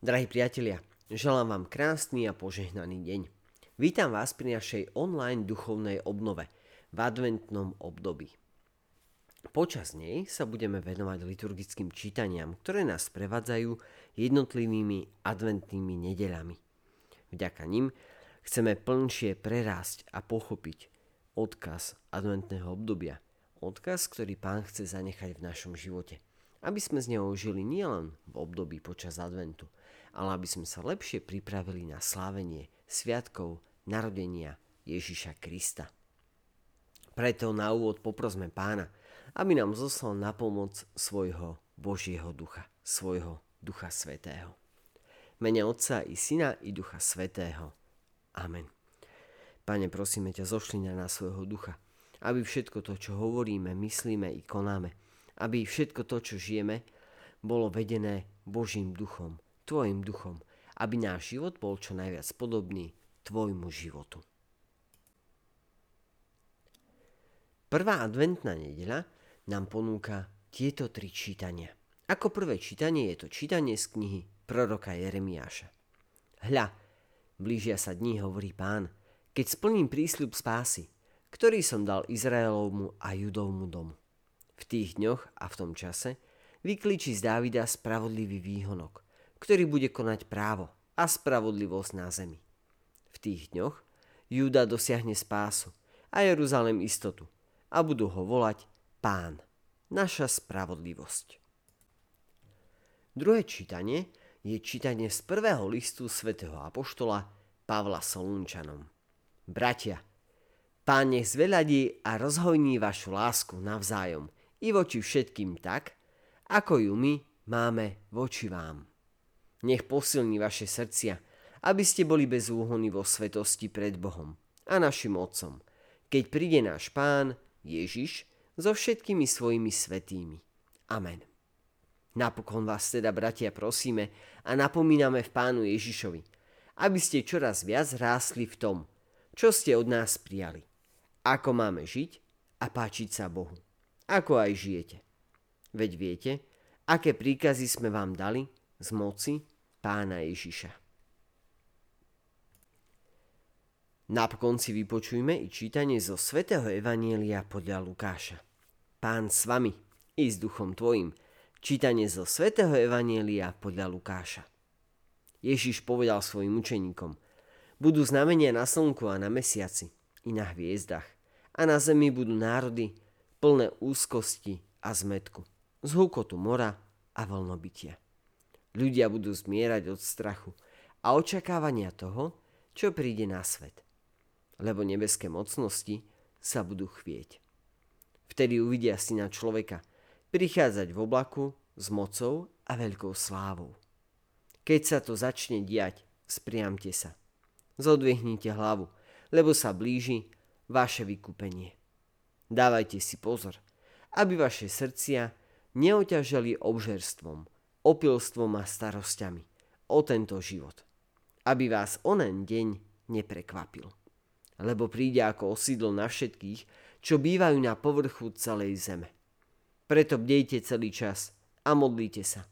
Drahí priatelia, želám vám krásny a požehnaný deň. Vítam vás pri našej online duchovnej obnove v adventnom období. Počas nej sa budeme venovať liturgickým čítaniam, ktoré nás prevádzajú jednotlivými adventnými nedeľami. Vďaka nim chceme plnšie prerásť a pochopiť odkaz adventného obdobia. Odkaz, ktorý Pán chce zanechať v našom živote. Aby sme z neho žili nielen v období počas adventu, ale aby sme sa lepšie pripravili na slávenie sviatkov narodenia Ježiša Krista. Preto na úvod poprosme pána, aby nám zoslal na pomoc svojho Božieho ducha, svojho ducha svetého. Mene Otca i Syna i Ducha Svetého. Amen. Pane, prosíme ťa, zošli na nás svojho ducha, aby všetko to, čo hovoríme, myslíme i konáme, aby všetko to, čo žijeme, bolo vedené Božím duchom, Tvojim duchom, aby náš život bol čo najviac podobný Tvojmu životu. Prvá adventná nedeľa nám ponúka tieto tri čítania. Ako prvé čítanie je to čítanie z knihy proroka Jeremiáša. Hľa, blížia sa dní, hovorí pán, keď splním prísľub spásy, ktorý som dal Izraelovmu a Judovmu domu. V tých dňoch a v tom čase vykličí z Dávida spravodlivý výhonok – ktorý bude konať právo a spravodlivosť na zemi. V tých dňoch Júda dosiahne spásu a Jeruzalem istotu a budú ho volať Pán, naša spravodlivosť. Druhé čítanie je čítanie z prvého listu svätého Apoštola Pavla Solunčanom. Bratia, Pán nech zveľadí a rozhojní vašu lásku navzájom i voči všetkým tak, ako ju my máme voči vám. Nech posilní vaše srdcia, aby ste boli bez úhony vo svetosti pred Bohom a našim Otcom, keď príde náš Pán Ježiš so všetkými svojimi svetými. Amen. Napokon vás teda, bratia, prosíme a napomíname v Pánu Ježišovi, aby ste čoraz viac rásli v tom, čo ste od nás prijali. Ako máme žiť a páčiť sa Bohu. Ako aj žijete. Veď viete, aké príkazy sme vám dali z moci pána Ježiša. Napokon si vypočujme i čítanie zo svätého Evanielia podľa Lukáša. Pán s vami i s duchom tvojim. Čítanie zo svätého Evanielia podľa Lukáša. Ježiš povedal svojim učeníkom, budú znamenia na slnku a na mesiaci, i na hviezdach, a na zemi budú národy plné úzkosti a zmetku, z hukotu mora a vlnobytia. Ľudia budú zmierať od strachu a očakávania toho, čo príde na svet. Lebo nebeské mocnosti sa budú chvieť. Vtedy uvidia syna človeka prichádzať v oblaku s mocou a veľkou slávou. Keď sa to začne diať, spriamte sa. Zodvihnite hlavu, lebo sa blíži vaše vykúpenie. Dávajte si pozor, aby vaše srdcia neoťaželi obžerstvom, opilstvom a starosťami o tento život, aby vás onen deň neprekvapil. Lebo príde ako osídlo na všetkých, čo bývajú na povrchu celej zeme. Preto bdejte celý čas a modlite sa,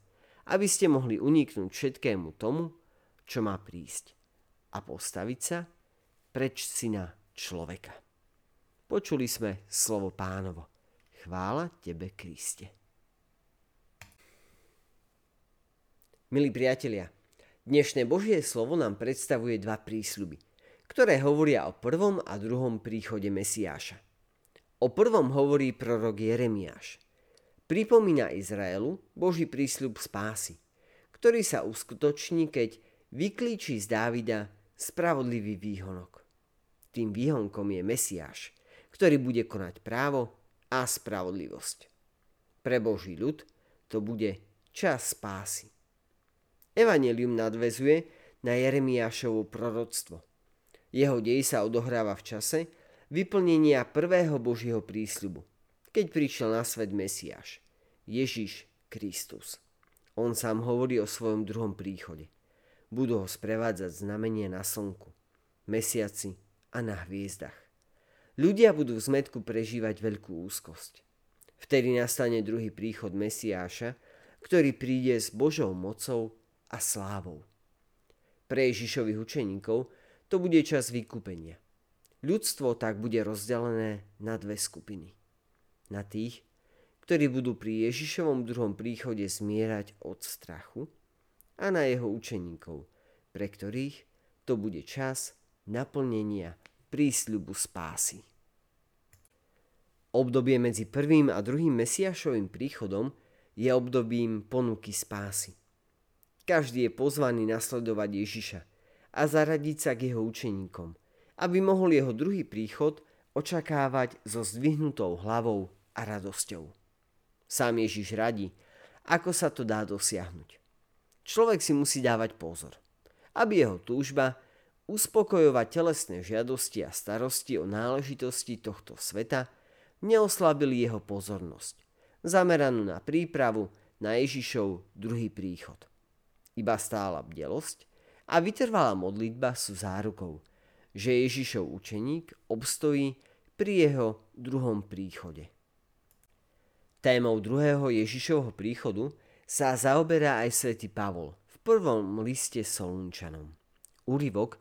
aby ste mohli uniknúť všetkému tomu, čo má prísť a postaviť sa preč syna človeka. Počuli sme slovo pánovo. Chvála tebe, Kriste. Milí priatelia, dnešné Božie slovo nám predstavuje dva prísľuby, ktoré hovoria o prvom a druhom príchode Mesiáša. O prvom hovorí prorok Jeremiáš. Pripomína Izraelu Boží prísľub spásy, ktorý sa uskutoční, keď vyklíči z Dávida spravodlivý výhonok. Tým výhonkom je Mesiáš, ktorý bude konať právo a spravodlivosť. Pre Boží ľud to bude čas spásy. Evangelium nadvezuje na Jeremiášovo proroctvo. Jeho dej sa odohráva v čase vyplnenia prvého Božieho prísľubu, keď prišiel na svet Mesiáš, Ježiš Kristus. On sám hovorí o svojom druhom príchode. Budú ho sprevádzať znamenie na slnku, mesiaci a na hviezdach. Ľudia budú v zmetku prežívať veľkú úzkosť. Vtedy nastane druhý príchod Mesiáša, ktorý príde s Božou mocou a slávou. Pre Ježišových učeníkov to bude čas vykúpenia. Ľudstvo tak bude rozdelené na dve skupiny. Na tých, ktorí budú pri Ježišovom druhom príchode zmierať od strachu a na jeho učeníkov, pre ktorých to bude čas naplnenia prísľubu spásy. Obdobie medzi prvým a druhým Mesiašovým príchodom je obdobím ponuky spásy. Každý je pozvaný nasledovať Ježiša a zaradiť sa k jeho učeníkom, aby mohol jeho druhý príchod očakávať so zdvihnutou hlavou a radosťou. Sám Ježiš radí, ako sa to dá dosiahnuť. Človek si musí dávať pozor, aby jeho túžba uspokojovať telesné žiadosti a starosti o náležitosti tohto sveta neoslabili jeho pozornosť, zameranú na prípravu na Ježišov druhý príchod. Iba stála bdelosť a vytrvalá modlitba sú zárukou, že Ježišov učeník obstojí pri jeho druhom príchode. Témou druhého Ježišovho príchodu sa zaoberá aj svätý Pavol v prvom liste Solunčanom. Úryvok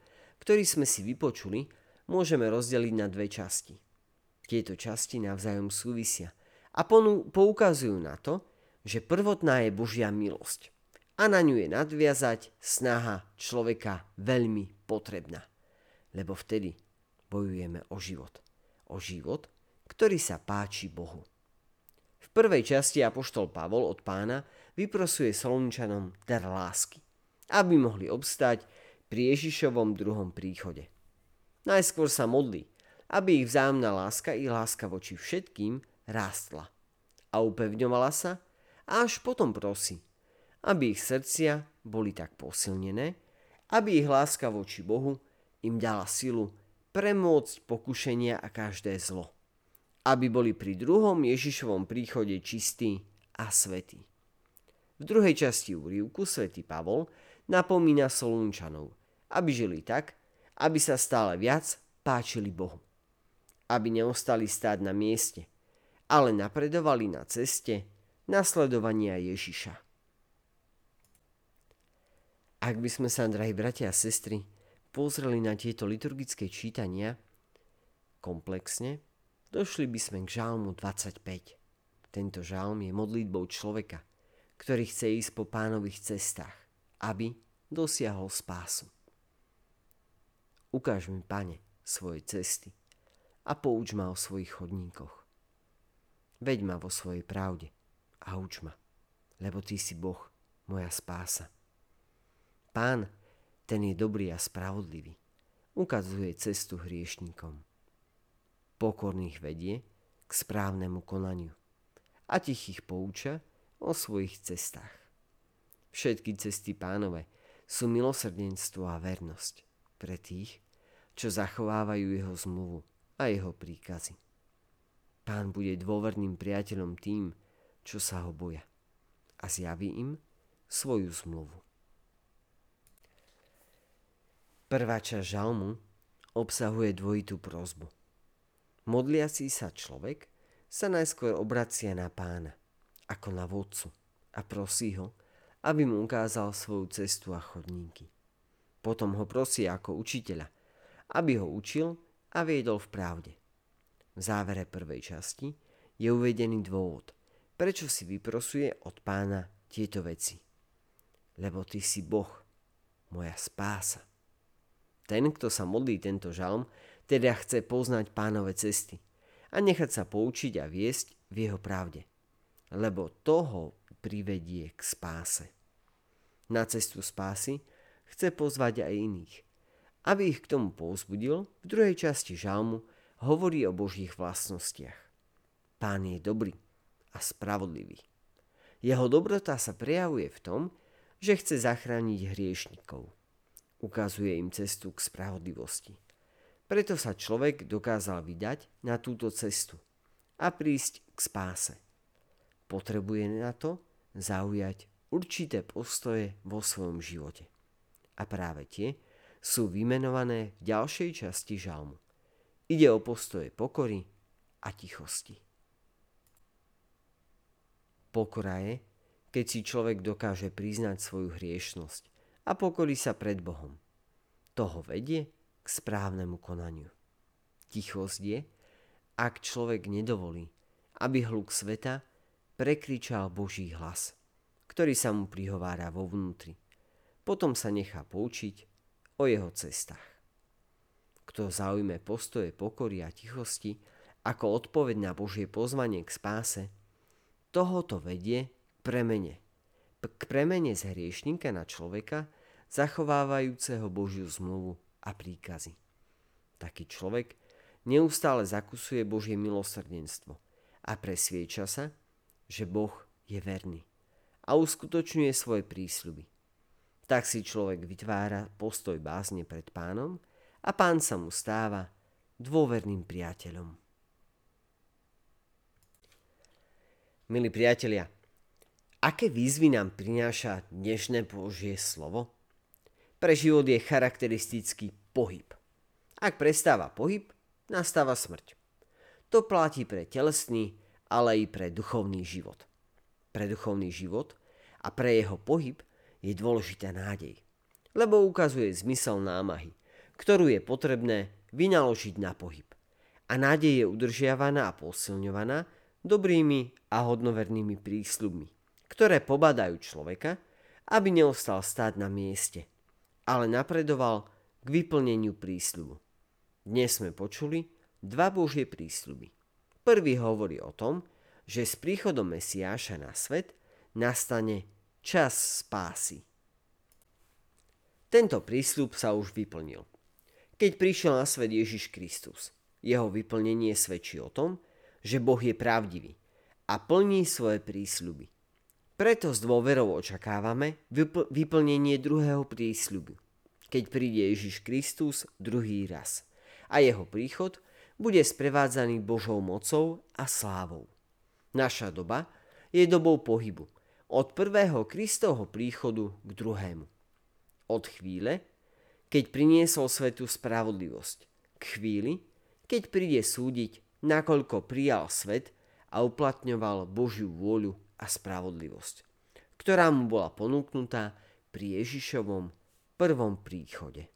ktorý sme si vypočuli, môžeme rozdeliť na dve časti. Tieto časti navzájom súvisia a poukazujú na to, že prvotná je Božia milosť a na ňu je nadviazať snaha človeka veľmi potrebná. Lebo vtedy bojujeme o život. O život, ktorý sa páči Bohu. V prvej časti Apoštol Pavol od pána vyprosuje Solunčanom dar lásky, aby mohli obstať pri Ježišovom druhom príchode. Najskôr sa modlí, aby ich vzájomná láska i láska voči všetkým rástla a upevňovala sa a až potom prosí, aby ich srdcia boli tak posilnené, aby ich láska voči Bohu im dala silu premôcť pokušenia a každé zlo. Aby boli pri druhom Ježišovom príchode čistí a svetí. V druhej časti úrivku svätý Pavol napomína Solunčanov, aby žili tak, aby sa stále viac páčili Bohu. Aby neostali stáť na mieste, ale napredovali na ceste nasledovania Ježiša. Ak by sme sa, drahí bratia a sestry, pozreli na tieto liturgické čítania komplexne, došli by sme k žálmu 25. Tento žálm je modlitbou človeka, ktorý chce ísť po pánových cestách, aby dosiahol spásu. Ukáž mi, pane, svoje cesty a pouč ma o svojich chodníkoch. Veď ma vo svojej pravde a uč ma, lebo Ty si Boh, moja spása. Pán, ten je dobrý a spravodlivý, ukazuje cestu hriešníkom. Pokorných vedie k správnemu konaniu a tichých pouča o svojich cestách. Všetky cesty pánové sú milosrdenstvo a vernosť pre tých, čo zachovávajú jeho zmluvu a jeho príkazy. Pán bude dôverným priateľom tým, čo sa ho boja a zjaví im svoju zmluvu. Prvá časť žalmu obsahuje dvojitú prozbu. Modliaci sa človek sa najskôr obracia na pána, ako na vodcu a prosí ho, aby mu ukázal svoju cestu a chodníky. Potom ho prosí ako učiteľa, aby ho učil a viedol v pravde. V závere prvej časti je uvedený dôvod, prečo si vyprosuje od pána tieto veci. Lebo ty si Boh, moja spása. Ten, kto sa modlí tento žalm, teda chce poznať pánové cesty a nechať sa poučiť a viesť v jeho pravde. Lebo toho privedie k spáse. Na cestu spásy chce pozvať aj iných. Aby ich k tomu povzbudil, v druhej časti žalmu hovorí o Božích vlastnostiach. Pán je dobrý a spravodlivý. Jeho dobrota sa prejavuje v tom, že chce zachrániť hriešnikov. Ukazuje im cestu k spravodlivosti. Preto sa človek dokázal vydať na túto cestu a prísť k spáse. Potrebuje na to zaujať určité postoje vo svojom živote a práve tie sú vymenované v ďalšej časti žalmu. Ide o postoje pokory a tichosti. Pokora je, keď si človek dokáže priznať svoju hriešnosť a pokorí sa pred Bohom. Toho vedie k správnemu konaniu. Tichosť je, ak človek nedovolí, aby hluk sveta prekričal Boží hlas, ktorý sa mu prihovára vo vnútri. Potom sa nechá poučiť o jeho cestách. Kto zaujme postoje pokory a tichosti ako odpoveď na Božie pozvanie k spáse, tohoto vedie k premene. K premene z hriešníka na človeka, zachovávajúceho Božiu zmluvu a príkazy. Taký človek neustále zakusuje Božie milosrdenstvo a presvieča sa, že Boh je verný a uskutočňuje svoje prísľuby. Tak si človek vytvára postoj bázne pred pánom a pán sa mu stáva dôverným priateľom. Milí priatelia, aké výzvy nám prináša dnešné Božie slovo? Pre život je charakteristický pohyb. Ak prestáva pohyb, nastáva smrť. To platí pre telesný, ale i pre duchovný život. Pre duchovný život a pre jeho pohyb je dôležitá nádej, lebo ukazuje zmysel námahy, ktorú je potrebné vynaložiť na pohyb. A nádej je udržiavaná a posilňovaná dobrými a hodnovernými prísľubmi, ktoré pobadajú človeka, aby neostal stáť na mieste – ale napredoval k vyplneniu prísľubu. Dnes sme počuli dva Božie prísľuby. Prvý hovorí o tom, že s príchodom Mesiáša na svet nastane čas spásy. Tento prísľub sa už vyplnil. Keď prišiel na svet Ježiš Kristus, jeho vyplnenie svedčí o tom, že Boh je pravdivý a plní svoje prísľuby. Preto s dôverou očakávame vypl- vyplnenie druhého prísľubu, keď príde Ježiš Kristus druhý raz a jeho príchod bude sprevádzaný Božou mocou a slávou. Naša doba je dobou pohybu, od prvého Kristovho príchodu k druhému. Od chvíle, keď priniesol svetu spravodlivosť, k chvíli, keď príde súdiť, nakoľko prijal svet a uplatňoval Božiu vôľu a spravodlivosť, ktorá mu bola ponúknutá pri Ježišovom prvom príchode.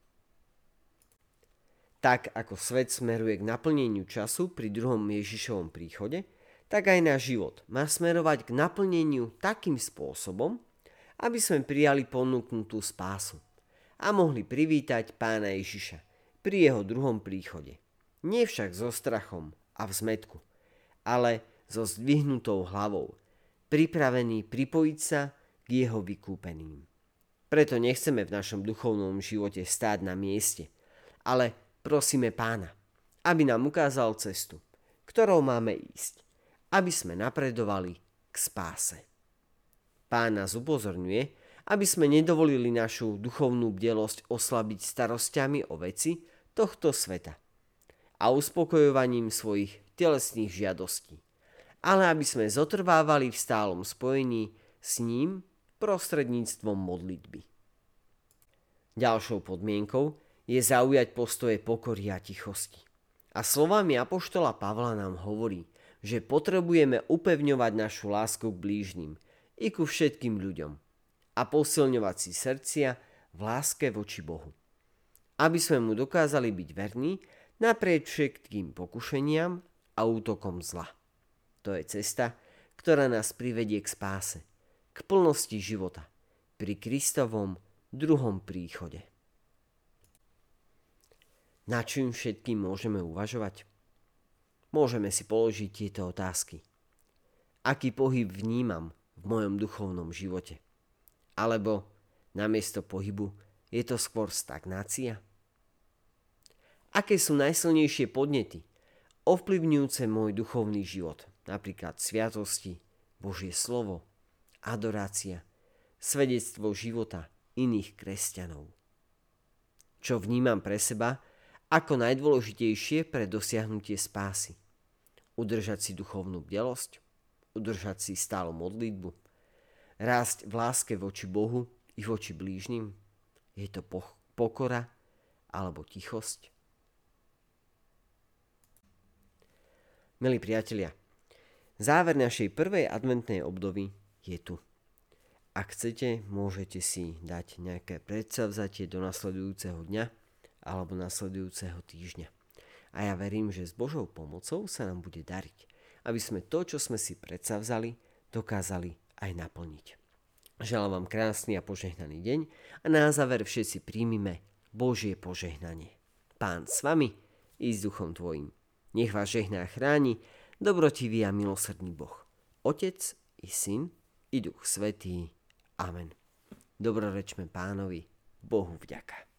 Tak ako svet smeruje k naplneniu času pri druhom Ježišovom príchode, tak aj náš život má smerovať k naplneniu takým spôsobom, aby sme prijali ponúknutú spásu a mohli privítať pána Ježiša pri jeho druhom príchode. Nie však so strachom a v zmetku, ale so zdvihnutou hlavou, pripravený pripojiť sa k jeho vykúpeným. Preto nechceme v našom duchovnom živote stáť na mieste, ale prosíme pána, aby nám ukázal cestu, ktorou máme ísť, aby sme napredovali k spáse. Pán nás upozorňuje, aby sme nedovolili našu duchovnú bdelosť oslabiť starostiami o veci tohto sveta a uspokojovaním svojich telesných žiadostí ale aby sme zotrvávali v stálom spojení s ním prostredníctvom modlitby. Ďalšou podmienkou je zaujať postoje pokory a tichosti. A slovami Apoštola Pavla nám hovorí, že potrebujeme upevňovať našu lásku k blížnym i ku všetkým ľuďom a posilňovať si srdcia v láske voči Bohu. Aby sme mu dokázali byť verní naprieč všetkým pokušeniam a útokom zla. To je cesta, ktorá nás privedie k spáse, k plnosti života pri Kristovom druhom príchode. Na čím všetkým môžeme uvažovať? Môžeme si položiť tieto otázky. Aký pohyb vnímam v mojom duchovnom živote? Alebo namiesto pohybu je to skôr stagnácia? Aké sú najsilnejšie podnety, ovplyvňujúce môj duchovný život? napríklad sviatosti, Božie slovo, adorácia, svedectvo života iných kresťanov. Čo vnímam pre seba ako najdôležitejšie pre dosiahnutie spásy. Udržať si duchovnú bdelosť, udržať si stálu modlitbu, rásť v láske voči Bohu i voči blížnym. Je to pokora alebo tichosť? Milí priatelia, Záver našej prvej adventnej obdovy je tu. Ak chcete, môžete si dať nejaké predsavzatie do nasledujúceho dňa alebo nasledujúceho týždňa. A ja verím, že s Božou pomocou sa nám bude dariť, aby sme to, čo sme si predsavzali, dokázali aj naplniť. Želám vám krásny a požehnaný deň a na záver všetci príjmime Božie požehnanie. Pán s vami i s duchom tvojim. Nech vás žehná a chráni dobrotivý a milosrdný Boh. Otec i Syn i Duch Svetý. Amen. Dobrorečme pánovi, Bohu vďaka.